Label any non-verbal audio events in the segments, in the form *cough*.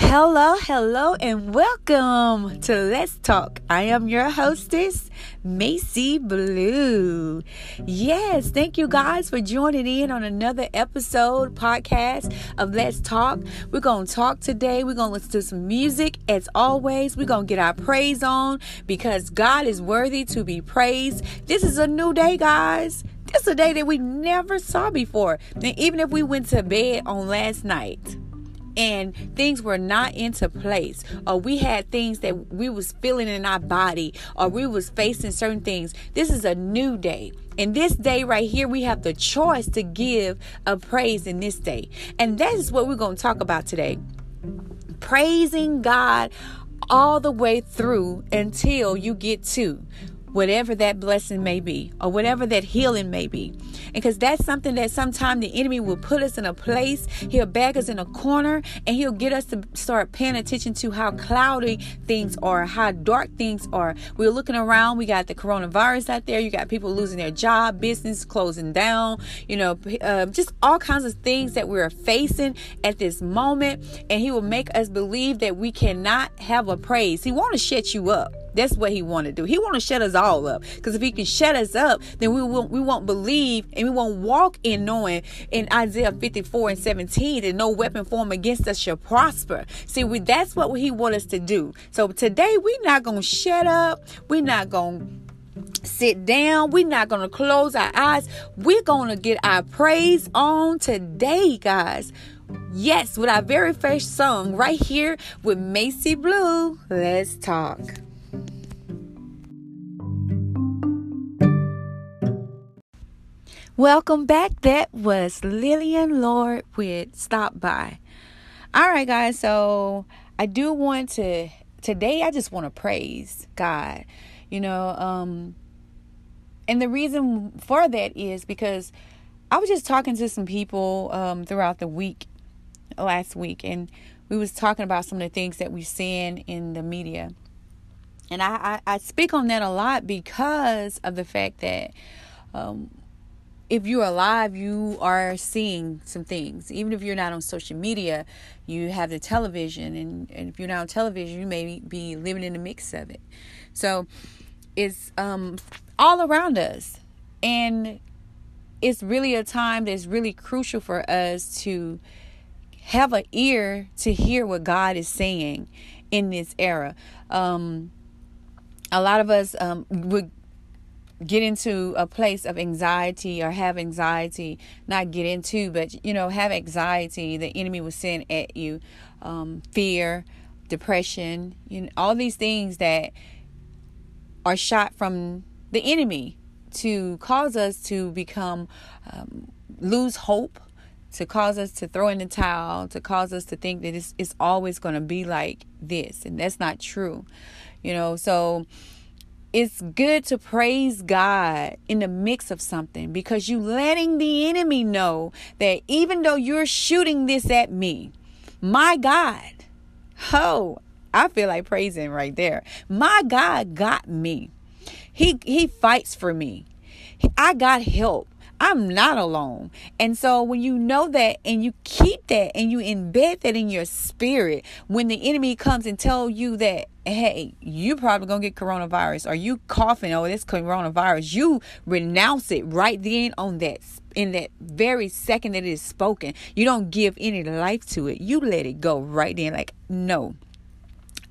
Hello, hello, and welcome to Let's Talk. I am your hostess, Maci Blu. Yes, thank you guys for joining in on another episode podcast of Let's Talk. We're going to talk today. We're going to listen to some music. As always, we're going to get our praise on because God is worthy to be praised. This is a new day, guys. This is a day that we never saw before. And even if we went to bed on last night, and things were not into place or we had things that we was feeling in our body or we was facing certain things this is a new day. And this day right here we have the choice to give a praise in this day. And that is what we're going to talk about today. Praising god all the way through until you get to whatever that blessing may be or whatever that healing may be. Because that's something that sometimes the enemy will put us in a place, he'll bag us in a corner, and he'll get us to start paying attention to how cloudy things are, how dark things are. We're looking around, we got the coronavirus out there, you got people losing their job, business closing down, you know, uh, just all kinds of things that we're facing at this moment. And he will make us believe that we cannot have a praise. He want to shut you up. That's what he want to do. He want to shut us all up. Because if he can shut us up, then we won't we won't believe and we won't walk in knowing in Isaiah 54 and 17 that no weapon formed against us shall prosper. See, we that's what he want us to do. So today we're not gonna shut up. We're not gonna sit down. We're not going to close our eyes. We're going to get our praise on today, guys. Yes, with our very first song right here with Maci Blu. Let's talk. Welcome back. That was Lillian Lord with Stop By. All right, guys. So I do want to today. I just want to praise God. You know, um, and the reason for that is because I was just talking to some people um, throughout the week, last week, and we was talking about some of the things that we've seen in the media. And I, I, I speak on that a lot because of the fact that um, if you're alive, you are seeing some things. Even if you're not on social media, you have the television, and, and if you're not on television, you may be living in the mix of it. So it's um, all around us, and it's really a time that's really crucial for us to have an ear to hear what God is saying in this era. Um, a lot of us um, would get into a place of anxiety or have anxiety, not get into, but you know, have anxiety, the enemy will send at you, um, fear, depression, you know, all these things that are shot from the enemy to cause us to become um, lose hope to cause us to throw in the towel to cause us to think that it's, it's always going to be like this and that's not true you know? So it's good to praise God in the mix of something because you letting the enemy know that even though you're shooting this at me, my God, oh, I feel like praising right there. My God got me. He he fights for me. I got help. I'm not alone. And so when you know that and you keep that and you embed that in your spirit, when the enemy comes and tell you that, hey, you probably gonna get coronavirus or you coughing, oh, this coronavirus, you renounce it right then on that in that very second that it is spoken. You don't give any life to it. You let it go right then. Like, no.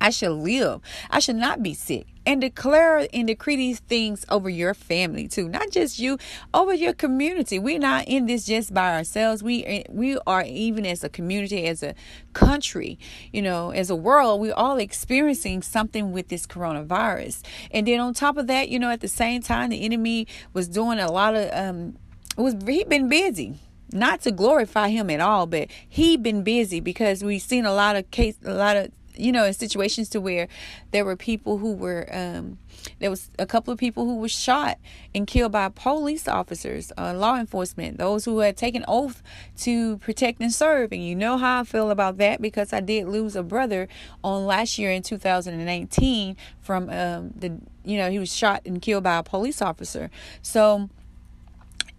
I should live. I should not be sick. And declare and decree these things over your family too, not just you, over your community. We're not in this just by ourselves. We we are even as a community, as a country, you know, as a world. We're all experiencing something with this coronavirus. And then on top of that, you know, at the same time, the enemy was doing a lot of um, was he been busy not to glorify him at all, but he been busy because we've seen a lot of case, a lot of you know, in situations to where there were people who were, um, there was a couple of people who were shot and killed by police officers, uh, law enforcement, those who had taken oath to protect and serve. And you know how I feel about that because I did lose a brother on last year in 2019 from um, the, you know, he was shot and killed by a police officer. So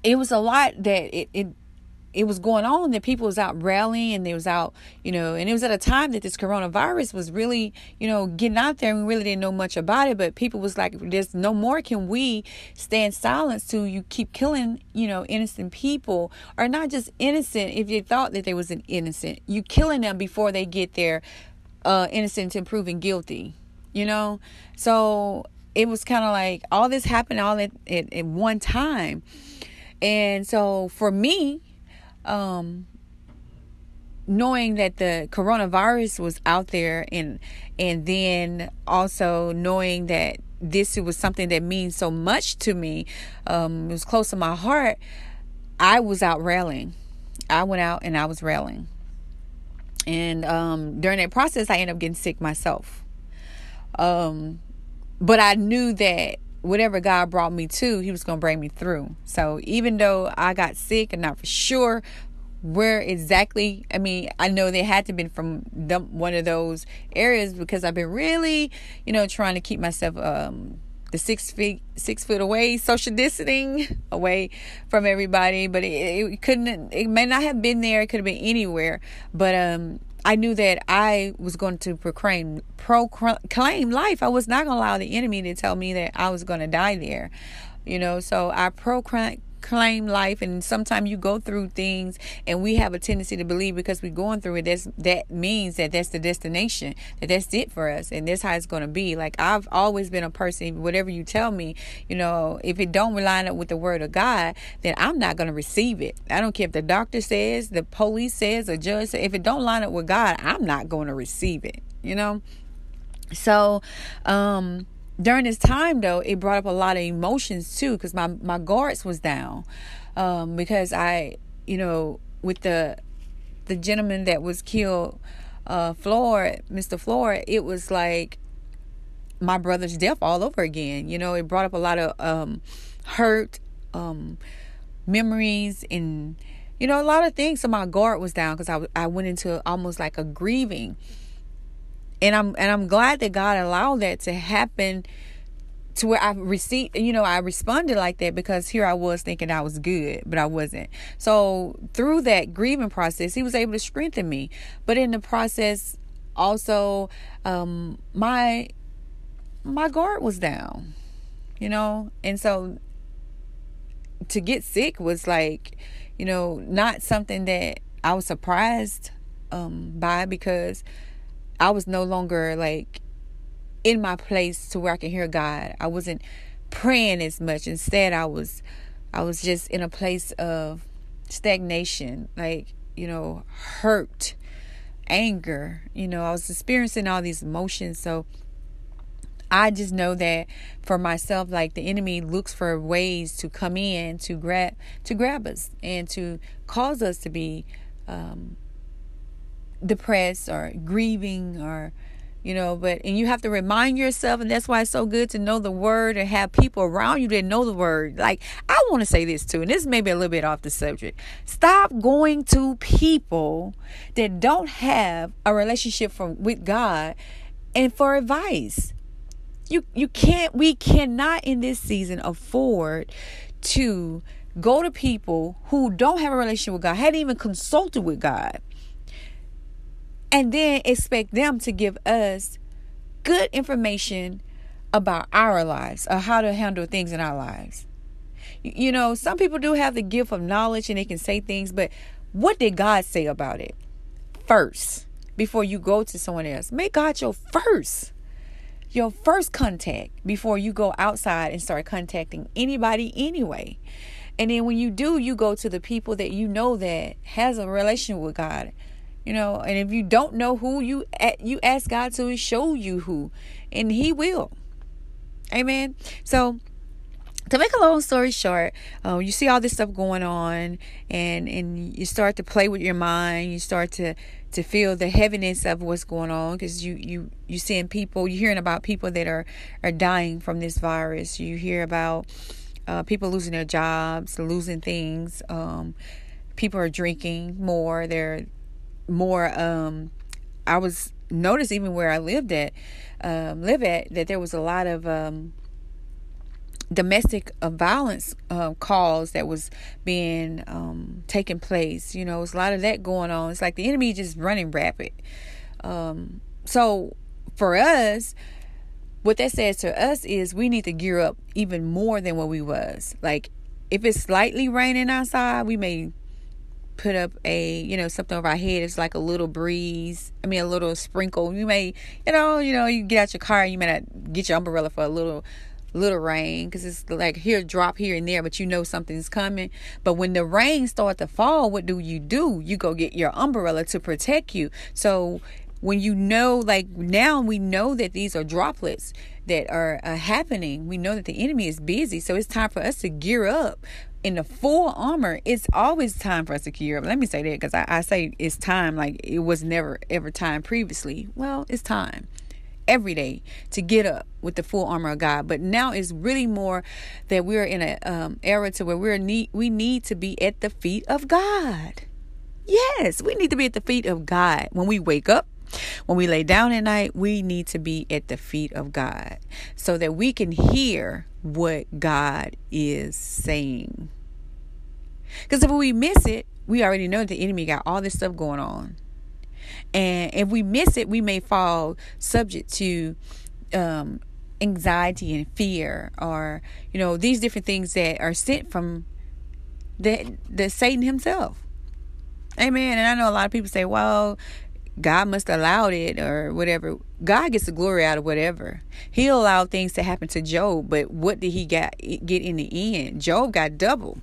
it was a lot that it, it it was going on that people was out rallying and they was out, you know, and it was at a time that this coronavirus was really, you know, getting out there and we really didn't know much about it. But people was like, there's no more can we stand silence to you keep killing, you know, innocent people or not just innocent if you thought that they was an innocent. You killing them before they get their uh innocent and proven guilty, you know? So it was kind of like all this happened all at, at, at one time. And so for me, um, knowing that the coronavirus was out there and and then also knowing that this was something that means so much to me um, it was close to my heart i was out railing. I went out and i was railing. And um, during that process i ended up getting sick myself. Um, but i knew that whatever God brought me to, He was going to bring me through. So even though I got sick and not for sure where exactly, I mean, I know they had to been from the, one of those areas because I've been really, you know, trying to keep myself um, the six feet six foot away, social distancing *laughs* away from everybody. But it, it couldn't, it may not have been there. It could have been anywhere. But um, I knew that I was going to proclaim proclaim life. I was not going to allow the enemy to tell me that I was going to die there. You know, so I proclaim claim life and sometimes you go through things and we have a tendency to believe because we're going through it that's that means that that's the destination that that's it for us and that's how it's going to be. Like i've always been a person whatever you tell me you know if it don't line up with the word of god then i'm not going to receive it. I don't care if the doctor says the police says the judge says if it don't line up with god i'm not going to receive it you know? So um during this time though it brought up a lot of emotions too because my my guards was down um, because i you know with the the gentleman that was killed uh Floyd mr Floyd it was like my brother's death all over again. You know it brought up a lot of um hurt um memories and you know a lot of things. So my guard was down because I, I went into almost like a grieving and I'm and I'm glad that God allowed that to happen to where I received, you know, I responded like that because here I was thinking I was good, but I wasn't. So through that grieving process, He was able to strengthen me. But in the process, also, um, my my guard was down, you know, and so to get sick was like, you know, not something that I was surprised um, by because I was no longer like in my place to where I can hear God. I wasn't praying as much. Instead, I was I was just in a place of stagnation, like, you know, hurt, anger. You know, I was experiencing all these emotions. So I just know that for myself, like the enemy looks for ways to come in to grab to grab us and to cause us to be um, depressed or grieving or you know but and you have to remind yourself and that's why it's so good to know the word and have people around you that know the word. Like i want to say this too and this may be a little bit off the subject. Stop going to people that don't have a relationship from with god and for advice. You you can't we cannot in this season afford to go to people who don't have a relationship with god hadn't even consulted with god and then expect them to give us good information about our lives or how to handle things in our lives. You know, some people do have the gift of knowledge and they can say things, but what did God say about it first before you go to someone else? Make God your first, your first contact before you go outside and start contacting anybody anyway. And then when you do, you go to the people that you know that has a relation with God you know and if you don't know who you you ask god to show you who and he will amen so to make a long story short, uh, you see all this stuff going on, and and you start to play with your mind. You start to to feel the heaviness of what's going on because you you you seeing people, you're hearing about people that are are dying from this virus. You hear about uh, people losing their jobs, losing things. Um, people are drinking more. They're more um I was noticed even where I lived at um live at that there was a lot of um domestic uh, violence uh, calls that was being um, taking place. You know, it's a lot of that going on. It's like the enemy just running rapid. Um, so for us, what that says to us is we need to gear up even more than what we was. Like if it's slightly raining outside, we may put up a you know something over our head. It's like a little breeze. I mean a little sprinkle. You may you know you know you get out your car and you may not get your umbrella for a little little rain because it's like here drop here and there but you know something's coming. But when the rain start to fall what do you do? You go get your umbrella to protect you. So when you know like now we know that these are droplets that are uh, happening. We know that the enemy is busy. So it's time for us to gear up in the full armor it's always time for us to gear up let me say that because I, I say it's time like it was never ever time previously well it's time every day to get up with the full armor of God. But now it's really more that we're in an um, era to where we're need we need to be at the feet of God. Yes, we need to be at the feet of God when we wake up. When we lay down at night, we need to be at the feet of God so that we can hear what God is saying. Because if we miss it, we already know the enemy got all this stuff going on. And if we miss it, we may fall subject to um, anxiety and fear, or you know these different things that are sent from the the Satan himself. Amen. And I know a lot of people say, "Well, God must allowed it or whatever. God gets the glory out of whatever. He allowed things to happen to Job, but what did he get get in the end? Job got double.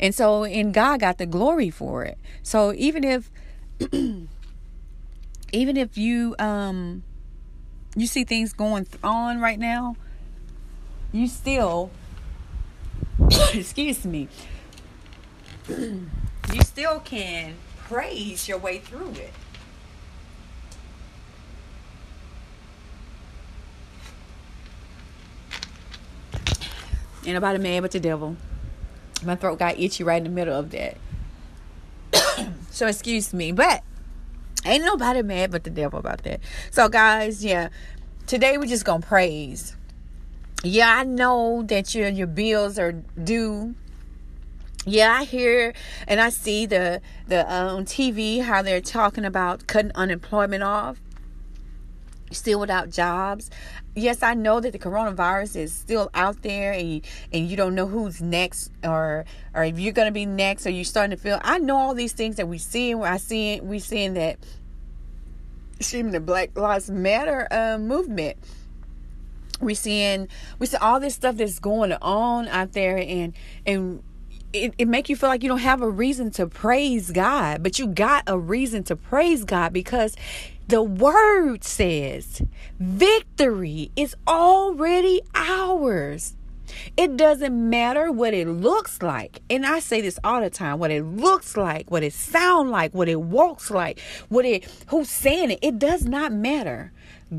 And so and God got the glory for it. So even if *clears throat* even if you um you see things going on right now, you still *coughs* excuse me. *clears throat* you still can praise your way through it. Ain't nobody mad but the devil. My throat got itchy right in the middle of that. *coughs* So excuse me, but ain't nobody mad but the devil about that. So guys, yeah, today we're just gonna praise. Yeah, I know that your your bills are due. Yeah, I hear and I see the the on um, TV how they're talking about cutting unemployment off still without jobs. Yes, I know that the coronavirus is still out there and and you don't know who's next or or if you're going to be next or you're starting to feel I know all these things that we see I see we seeing that excuse the Black Lives Matter uh, movement we're seeing we see all this stuff that's going on out there and and it, it make you feel like you don't have a reason to praise God, but you got a reason to praise God because the word says victory is already ours. It doesn't matter what it looks like. And I say this all the time, what it looks like, what it sound like, what it walks like, what it who's saying it, it does not matter.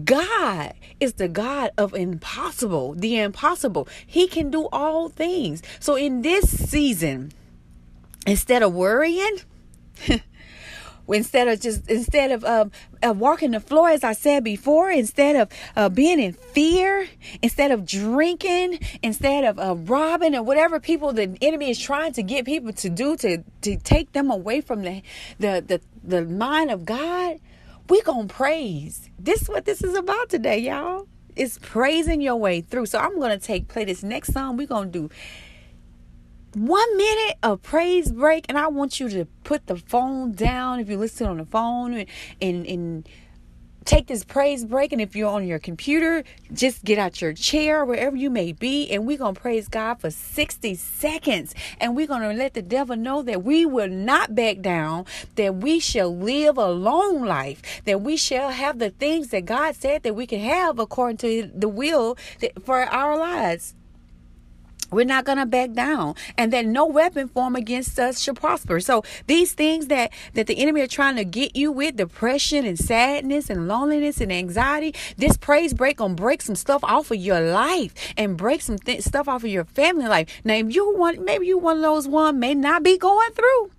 God is the God of impossible, the impossible. He can do all things. So in this season, instead of worrying, *laughs* instead of just instead of um, uh, walking the floor as i said before instead of uh, being in fear instead of drinking instead of uh, robbing or whatever people the enemy is trying to get people to do to to take them away from the the the, the mind of god we gonna praise. This is what this is about today y'all. It's praising your way through. So i'm gonna take play this next song. We're gonna do one minute of praise break and i want you to put the phone down if you listen on the phone and, and, and take this praise break and if you're on your computer just get out your chair wherever you may be and we're going to praise god for 60 seconds. And we're going to let the devil know that we will not back down that we shall live a long life that we shall have the things that god said that we can have according to the will for our lives we're not going to back down. And that no weapon formed against us shall prosper. So these things that that the enemy are trying to get you with depression and sadness and loneliness and anxiety this praise break gonna break some stuff off of your life and break some th- stuff off of your family life. Now if you want maybe you one of those one may not be going through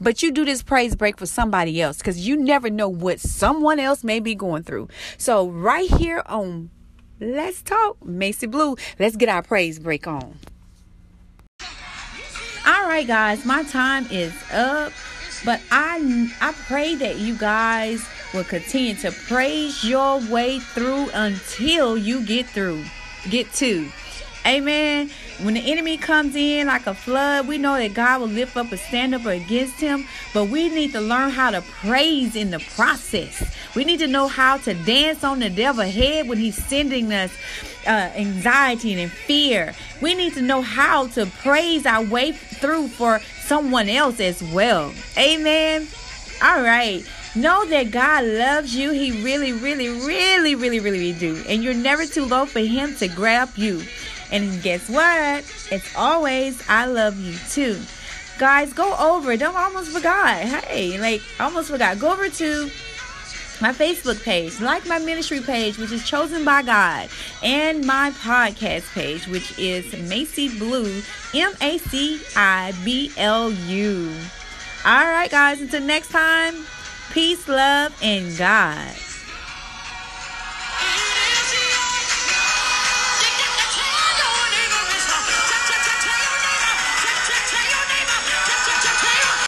but you do this praise break for somebody else because you never know what someone else may be going through. So right here on let's talk. Maci Blu, let's get our praise break on. All right, guys, my time is up. But I I pray that you guys will continue to praise your way through until you get through. Get to. Amen. When the enemy comes in like a flood, we know that God will lift up a stand up against him. But we need to learn how to praise in the process. We need to know how to dance on the devil's head when he's sending us uh, anxiety and fear. We need to know how to praise our way through for someone else as well. Amen. All right. Know that God loves you. He really, really, really, really, really do. And you're never too low for Him to grab you. And guess what? It's always, I love you too. Guys, go over. Don't almost forgot. Hey, like, almost forgot. Go over to my Facebook page, like my ministry page, which is Chosen by God, and my podcast page, which is Maci Blu, M A C I B L U. All right, guys, until next time, peace, love, and God.